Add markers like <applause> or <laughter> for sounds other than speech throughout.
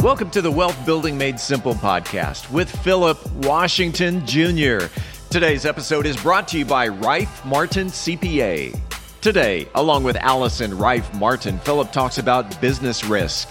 Welcome to the Wealth Building Made Simple podcast with Philip Washington Jr. Today's episode is brought to you by Reif Martin CPA. Today, along with Allison Reif Martin, Philip talks about business risk.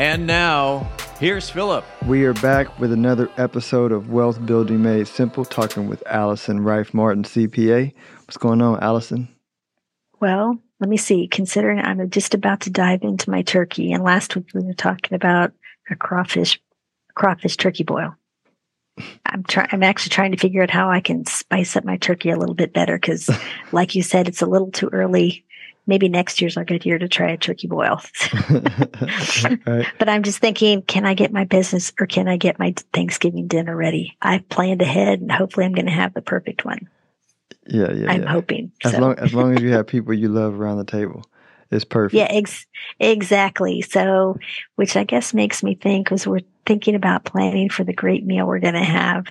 And now, here's Philip. We are back with another episode of Wealth Building Made Simple, talking with Allison Reif Martin, CPA. What's going on, Allison? Well, let me see. Considering I'm just about to dive into my turkey, and last week we were talking about a crawfish, crawfish turkey boil. I'm trying. I'm actually trying to figure out how I can spice up my turkey a little bit better because, <laughs> like you said, it's a little too early maybe next year's a good year to try a turkey boil. <laughs> right. But I'm just thinking, can I get my business or can I get my Thanksgiving dinner ready? I've planned ahead and hopefully I'm going to have the perfect one. Yeah, yeah. I'm yeah. hoping. As so. long as long as you have <laughs> people you love around the table, it's perfect. Yeah, ex- exactly. So, which I guess makes me think, as we're thinking about planning for the great meal we're going to have,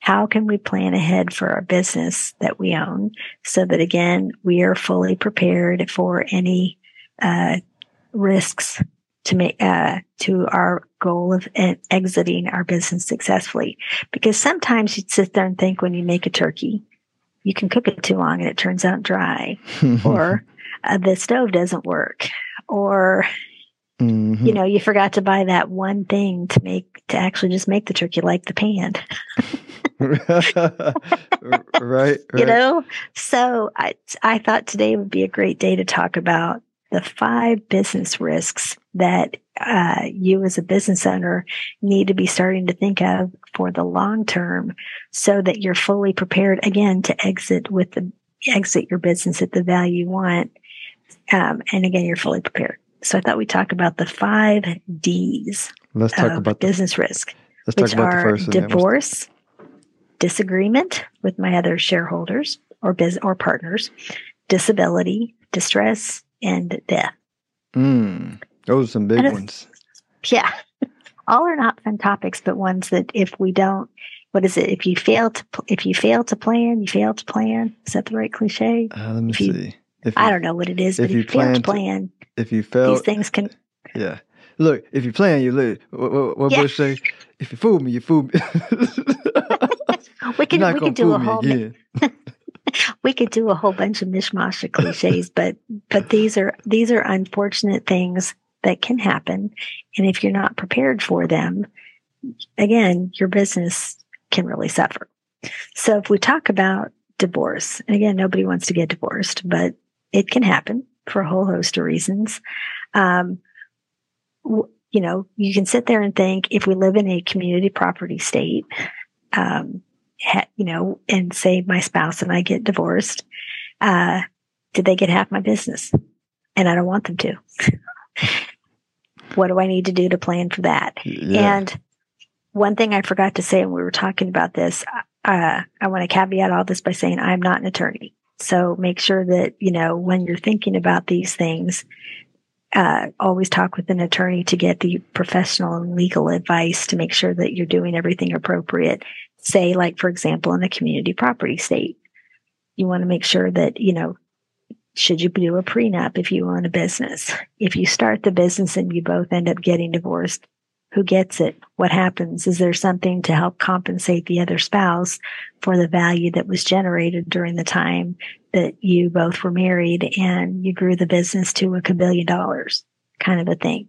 how can we plan ahead for our business that we own so that again we are fully prepared for any uh, risks to make uh, to our goal of exiting our business successfully because sometimes you sit there and think when you make a turkey you can cook it too long and it turns out dry <laughs> or uh, the stove doesn't work or Mm-hmm. You know, you forgot to buy that one thing to make to actually just make the turkey like the pan. <laughs> <laughs> right, <laughs> right. You know, so I I thought today would be a great day to talk about the five business risks that uh, you as a business owner need to be starting to think of for the long term, so that you're fully prepared again to exit with the exit your business at the value you want, um, and again you're fully prepared. So I thought we'd talk about the five D's. Let's talk about business the, risk. Let's talk about the first divorce, disagreement with my other shareholders or biz or partners, disability, distress, and death. Mm, those are some big ones. Yeah. <laughs> All are not fun topics, but ones that if we don't, what is it? If you fail to, if you fail to plan, you fail to plan. Is that the right cliche? Uh, let me you, see. If you, I don't know what it is, if but you if you fail to plan, if you fail, these things can. Yeah. Look, if you plan, you lose. What, what, what yeah. Bush say? If you fool me, you fool me. <laughs> <laughs> we could we could do a whole <laughs> we could do a whole bunch of mishmash of cliches, but but these are these are unfortunate things that can happen, and if you're not prepared for them, again, your business can really suffer. So if we talk about divorce, and again, nobody wants to get divorced, but it can happen for a whole host of reasons. Um, you know, you can sit there and think if we live in a community property state, um, you know, and say my spouse and I get divorced, uh, did they get half my business? And I don't want them to. <laughs> what do I need to do to plan for that? Yeah. And one thing I forgot to say when we were talking about this, uh, I want to caveat all this by saying I'm not an attorney. So make sure that, you know, when you're thinking about these things, uh, always talk with an attorney to get the professional and legal advice to make sure that you're doing everything appropriate. Say, like, for example, in a community property state, you want to make sure that, you know, should you do a prenup if you own a business? If you start the business and you both end up getting divorced, who gets it? What happens? Is there something to help compensate the other spouse for the value that was generated during the time that you both were married and you grew the business to a billion dollars kind of a thing?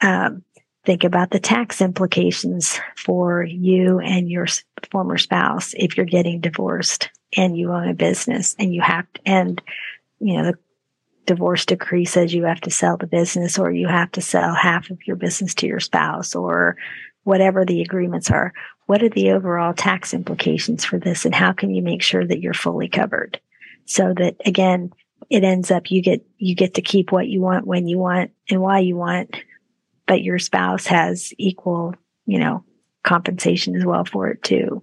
Um, think about the tax implications for you and your former spouse if you're getting divorced and you own a business and you have to, and you know, the divorce decree says you have to sell the business or you have to sell half of your business to your spouse or whatever the agreements are. What are the overall tax implications for this and how can you make sure that you're fully covered? So that again, it ends up you get you get to keep what you want when you want and why you want, but your spouse has equal, you know, compensation as well for it too.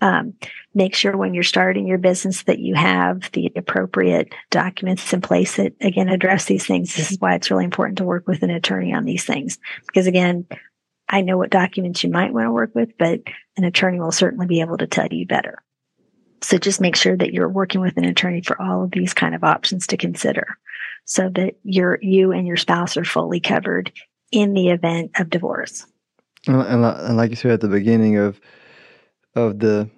Um, make sure when you're starting your business that you have the appropriate documents in place that again address these things. This is why it's really important to work with an attorney on these things because again, I know what documents you might want to work with, but an attorney will certainly be able to tell you better. So just make sure that you're working with an attorney for all of these kind of options to consider so that your you and your spouse are fully covered in the event of divorce. And, like you said at the beginning of of the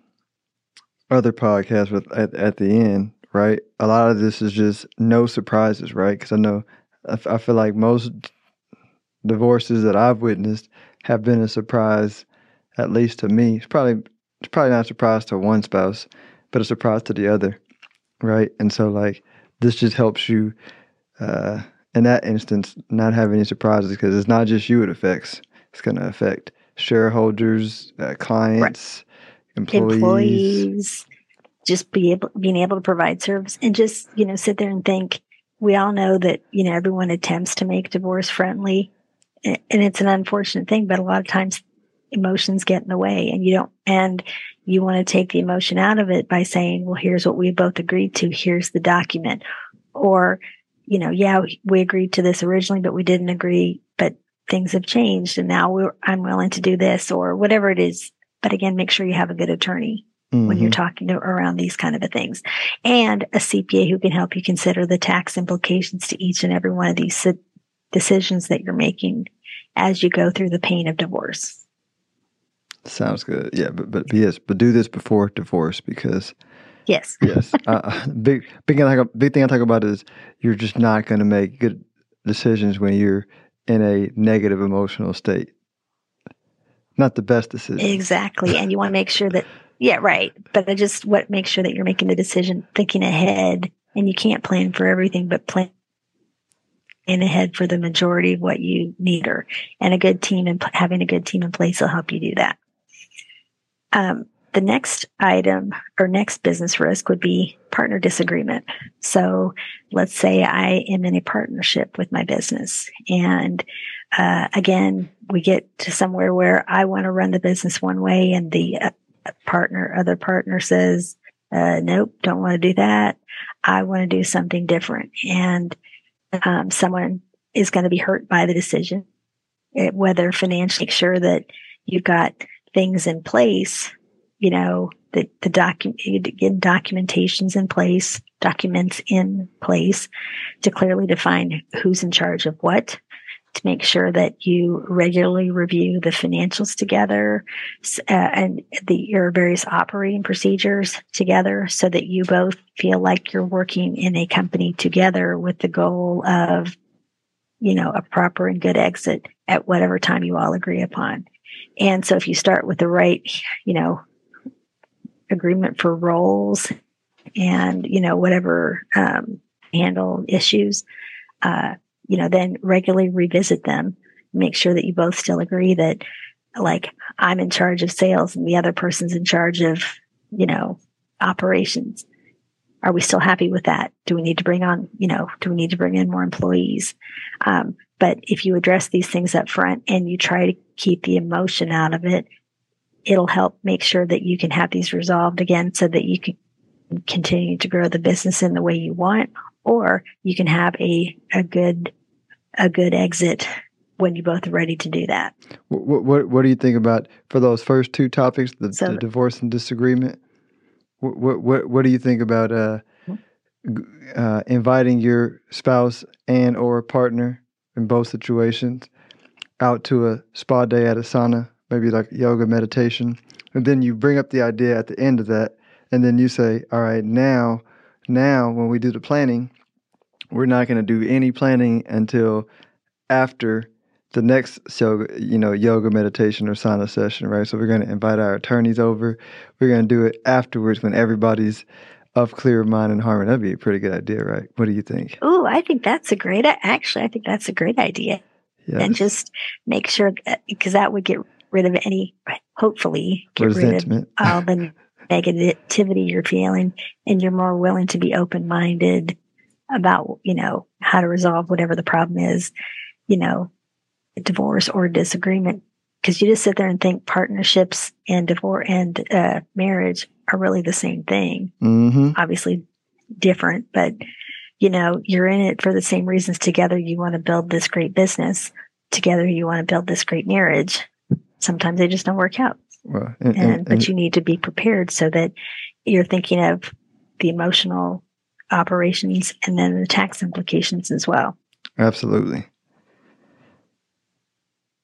other podcast with at, at the end, right? A lot of this is just no surprises, right? Because I know I, I feel like most divorces that I've witnessed have been a surprise, at least to me. It's probably it's probably not a surprise to one spouse, but a surprise to the other, right? And so like this just helps you uh, in that instance not have any surprises because it's not just you it affects. It's going to affect shareholders, uh, clients, right. employees. employees. Just be able being able to provide service and just you know sit there and think. We all know that you know everyone attempts to make divorce friendly, and it's an unfortunate thing, but a lot of times emotions get in the way, and you don't and you want to take the emotion out of it by saying, well, here's what we both agreed to. Here's the document. Or, you know, yeah, we agreed to this originally, but we didn't agree, but things have changed and now I'm willing to do this or whatever it is. But again, make sure you have a good attorney mm-hmm. when you're mm-hmm. talking to, around these kind of things and a CPA who can help you consider the tax implications to each and every one of these decisions that you're making as you go through the pain of divorce. Sounds good. Yeah, but but yes, but do this before divorce because yes, <laughs> yes. Uh, uh, big big thing I big thing I talk about is you're just not going to make good decisions when you're in a negative emotional state. Not the best decision. Exactly, and you want to <laughs> make sure that yeah, right. But I just what make sure that you're making the decision thinking ahead, and you can't plan for everything, but plan in ahead for the majority of what you need or and a good team and having a good team in place will help you do that um, the next item or next business risk would be partner disagreement. So let's say I am in a partnership with my business and uh, again, we get to somewhere where I want to run the business one way and the uh, partner, other partner says, uh, nope, don't want to do that. I want to do something different. And um, someone is going to be hurt by the decision, it, whether financially, make sure that you've got things in place, you know, the, the document, get documentations in place, documents in place to clearly define who's in charge of what, to make sure that you regularly review the financials together uh, and the, your various operating procedures together so that you both feel like you're working in a company together with the goal of, you know, a proper and good exit at whatever time you all agree upon. And so if you start with the right, you know, agreement for roles and, you know, whatever, um, handle issues, uh, you know, then regularly revisit them. Make sure that you both still agree that like I'm in charge of sales and the other person's in charge of, you know, operations. Are we still happy with that? Do we need to bring on, you know, do we need to bring in more employees? Um, but if you address these things up front and you try to keep the emotion out of it, it'll help make sure that you can have these resolved again so that you can continue to grow the business in the way you want, or you can have a, a good, a good exit when you both are ready to do that. What, what, what do you think about for those first two topics, the, so, the divorce and disagreement? What, what, what do you think about, uh, uh, inviting your spouse and or partner in both situations out to a spa day at a sauna, maybe like yoga meditation, and then you bring up the idea at the end of that, and then you say, "All right, now, now when we do the planning, we're not going to do any planning until after." the next yoga, you know, yoga meditation or sauna session, right? So we're going to invite our attorneys over. We're going to do it afterwards when everybody's of clear mind and harmony. That'd be a pretty good idea, right? What do you think? Oh, I think that's a great. Actually, I think that's a great idea. Yes. And just make sure because that would get rid of any, hopefully, get Resentment. rid of all <laughs> the negativity you're feeling, and you're more willing to be open minded about you know how to resolve whatever the problem is. You know, divorce or disagreement because you just sit there and think partnerships and divorce and uh, marriage are really the same thing. Mm-hmm. Obviously different, but you know, you're in it for the same reasons. Together, you want to build this great business. Together, you want to build this great marriage. Sometimes they just don't work out. Well, and, and, and, but you need to be prepared so that you're thinking of the emotional operations and then the tax implications as well. Absolutely.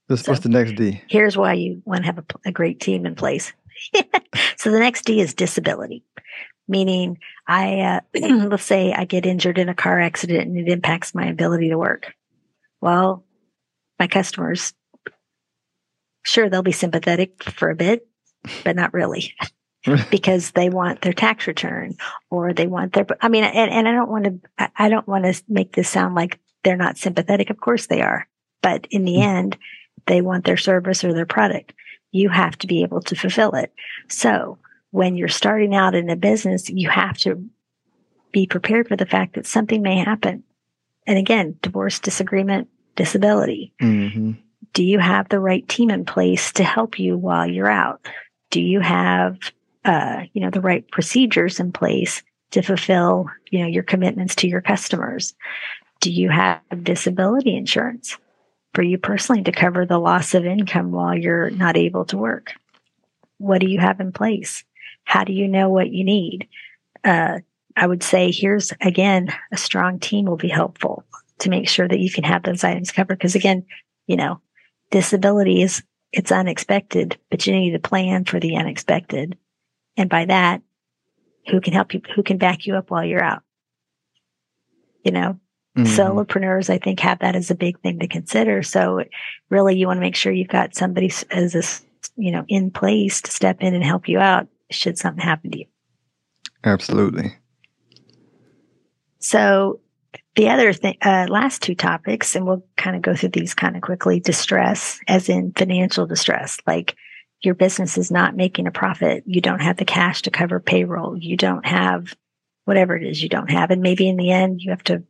What's, so, what's the next D? Here's why you want to have a, a great team in place. <laughs> so the next D is disability, meaning I, uh, <clears throat> let's say I get injured in a car accident and it impacts my ability to work. Well, my customers, sure, they'll be sympathetic for a bit, but not really. <laughs> because they want their tax return or they want their i mean and, and i don't want to i don't want to make this sound like they're not sympathetic of course they are but in the mm-hmm. end they want their service or their product. You have to be able to fulfill it. So when you're starting out in a business, you have to be prepared for the fact that something may happen. And again, divorce, disagreement, disability. Mm-hmm. Do you have the right team in place to help you while you're out? Do you have, uh, you know, the right procedures in place to fulfill, you know, your commitments to your customers? Do you have disability insurance? for you personally to cover the loss of income while you're not able to work? What do you have in place? How do you know what you need? Uh, I would say here's again, a strong team will be helpful to make sure that you can have those items covered. Because again, you know, disability is, it's unexpected, but you need to plan for the unexpected. And by that, who can help you, who can back you up while you're out? You know, Mm-hmm. Solopreneurs, I think, have that as a big thing to consider. So, really, you want to make sure you've got somebody as a, you know, in place to step in and help you out should something happen to you. Absolutely. So, the other thing, uh, last two topics, and we'll kind of go through these kind of quickly distress, as in financial distress, like your business is not making a profit. You don't have the cash to cover payroll. You don't have whatever it is you don't have. And maybe in the end, you have to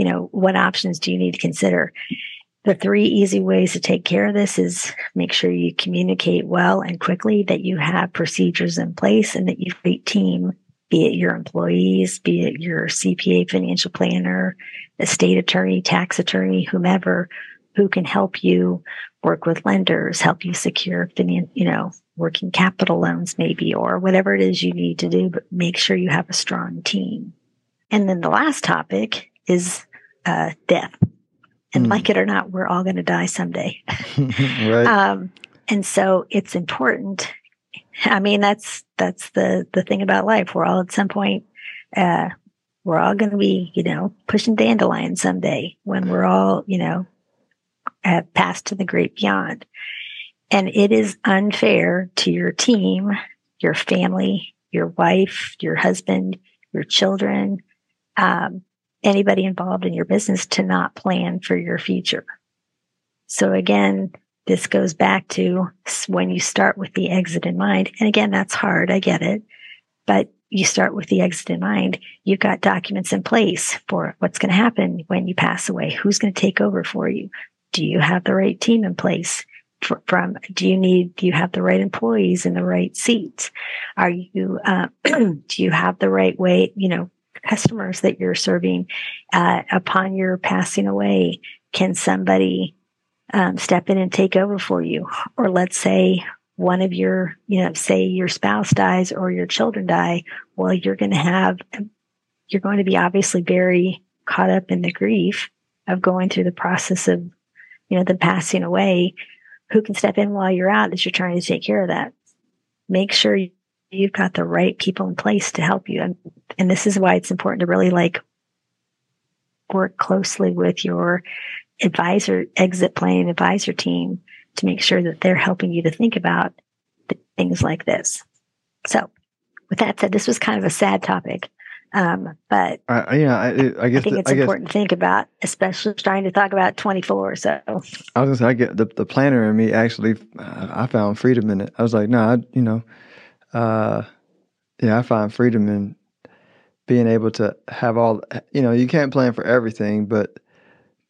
you know, what options do you need to consider? The three easy ways to take care of this is make sure you communicate well and quickly, that you have procedures in place and that you've a team, be it your employees, be it your CPA financial planner, estate attorney, tax attorney, whomever, who can help you work with lenders, help you secure, you know, working capital loans maybe, or whatever it is you need to do, but make sure you have a strong team. And then the last topic is uh, death. And mm. like it or not, we're all going to die someday. <laughs> right. Um, and so it's important. I mean, that's, that's the, the thing about life. We're all at some point, uh, we're all going to be, you know, pushing dandelions someday when we're all, you know, passed to the great beyond. And it is unfair to your team, your family, your wife, your husband, your children, um, anybody involved in your business to not plan for your future. So again, this goes back to when you start with the exit in mind. And again, that's hard. I get it. But you start with the exit in mind. You've got documents in place for what's going to happen when you pass away. Who's going to take over for you? Do you have the right team in place? from do you need do you have the right employees in the right seats are you uh, <clears throat> do you have the right way you know customers that you're serving uh, upon your passing away can somebody um, step in and take over for you. Or let's say one of your you know say your spouse dies or your children die well you're going to have you're going to be obviously very caught up in the grief of going through the process of you know the passing away. Who can step in while you're out as you're trying to take care of that? Make sure you've got the right people in place to help you. And, and this is why it's important to really like work closely with your advisor, exit plan advisor team to make sure that they're helping you to think about things like this. So with that said, this was kind of a sad topic. Um, but uh, yeah, I, I, guess I think it's I important guess, to think about, especially trying to talk about 24. So I was gonna say, I get the, the planner in me actually, I found freedom in it. I was like, no, nah, you know, uh, yeah, I find freedom in being able to have all. You know, you can't plan for everything, but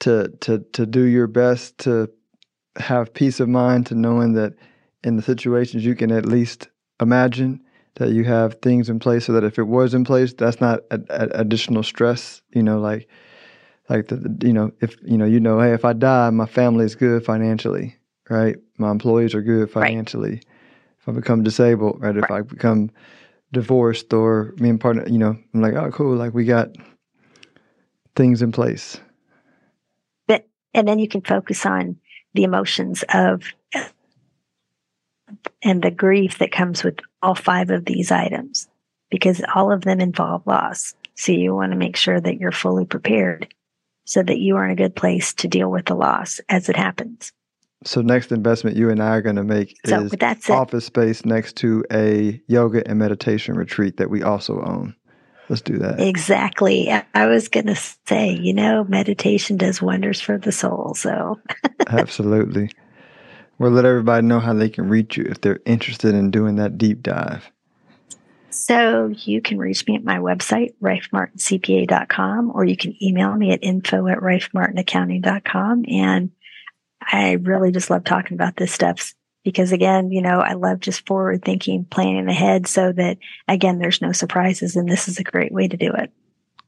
to to to do your best to have peace of mind to knowing that in the situations you can at least imagine that you have things in place so that if it was in place, that's not a, a additional stress. You know, like like the, the, you know if you know you know hey if I die my family is good financially right my employees are good financially right. if I become disabled right, right if I become divorced or me and partner you know I'm like oh cool like we got things in place and then you can focus on the emotions of and the grief that comes with all five of these items because all of them involve loss. So you want to make sure that you're fully prepared so that you are in a good place to deal with the loss as it happens. So next investment you and I are going to make so is office space next to a yoga and meditation retreat that we also own. Let's do that. Exactly. I was going to say, you know, meditation does wonders for the soul. So <laughs> absolutely. We'll let everybody know how they can reach you if they're interested in doing that deep dive. So you can reach me at my website, reifmartincpa.com, or you can email me at info at reifmartinaccounting.com. And I really just love talking about this stuff because again, you know, I love just forward thinking, planning ahead so that again, there's no surprises. And this is a great way to do it.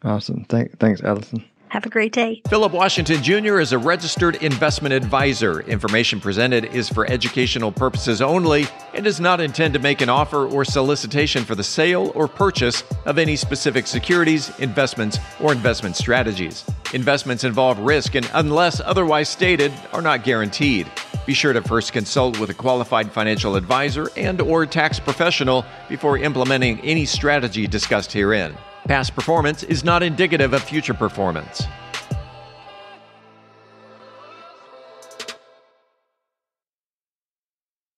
Awesome. Thank, thanks, Allison. Have a great day. Philip Washington Jr. is a registered investment advisor. Information presented is for educational purposes only and does not intend to make an offer or solicitation for the sale or purchase of any specific securities, investments, or investment strategies. Investments involve risk and, unless otherwise stated, are not guaranteed. Be sure to first consult with a qualified financial advisor and or tax professional before implementing any strategy discussed herein. Past performance is not indicative of future performance.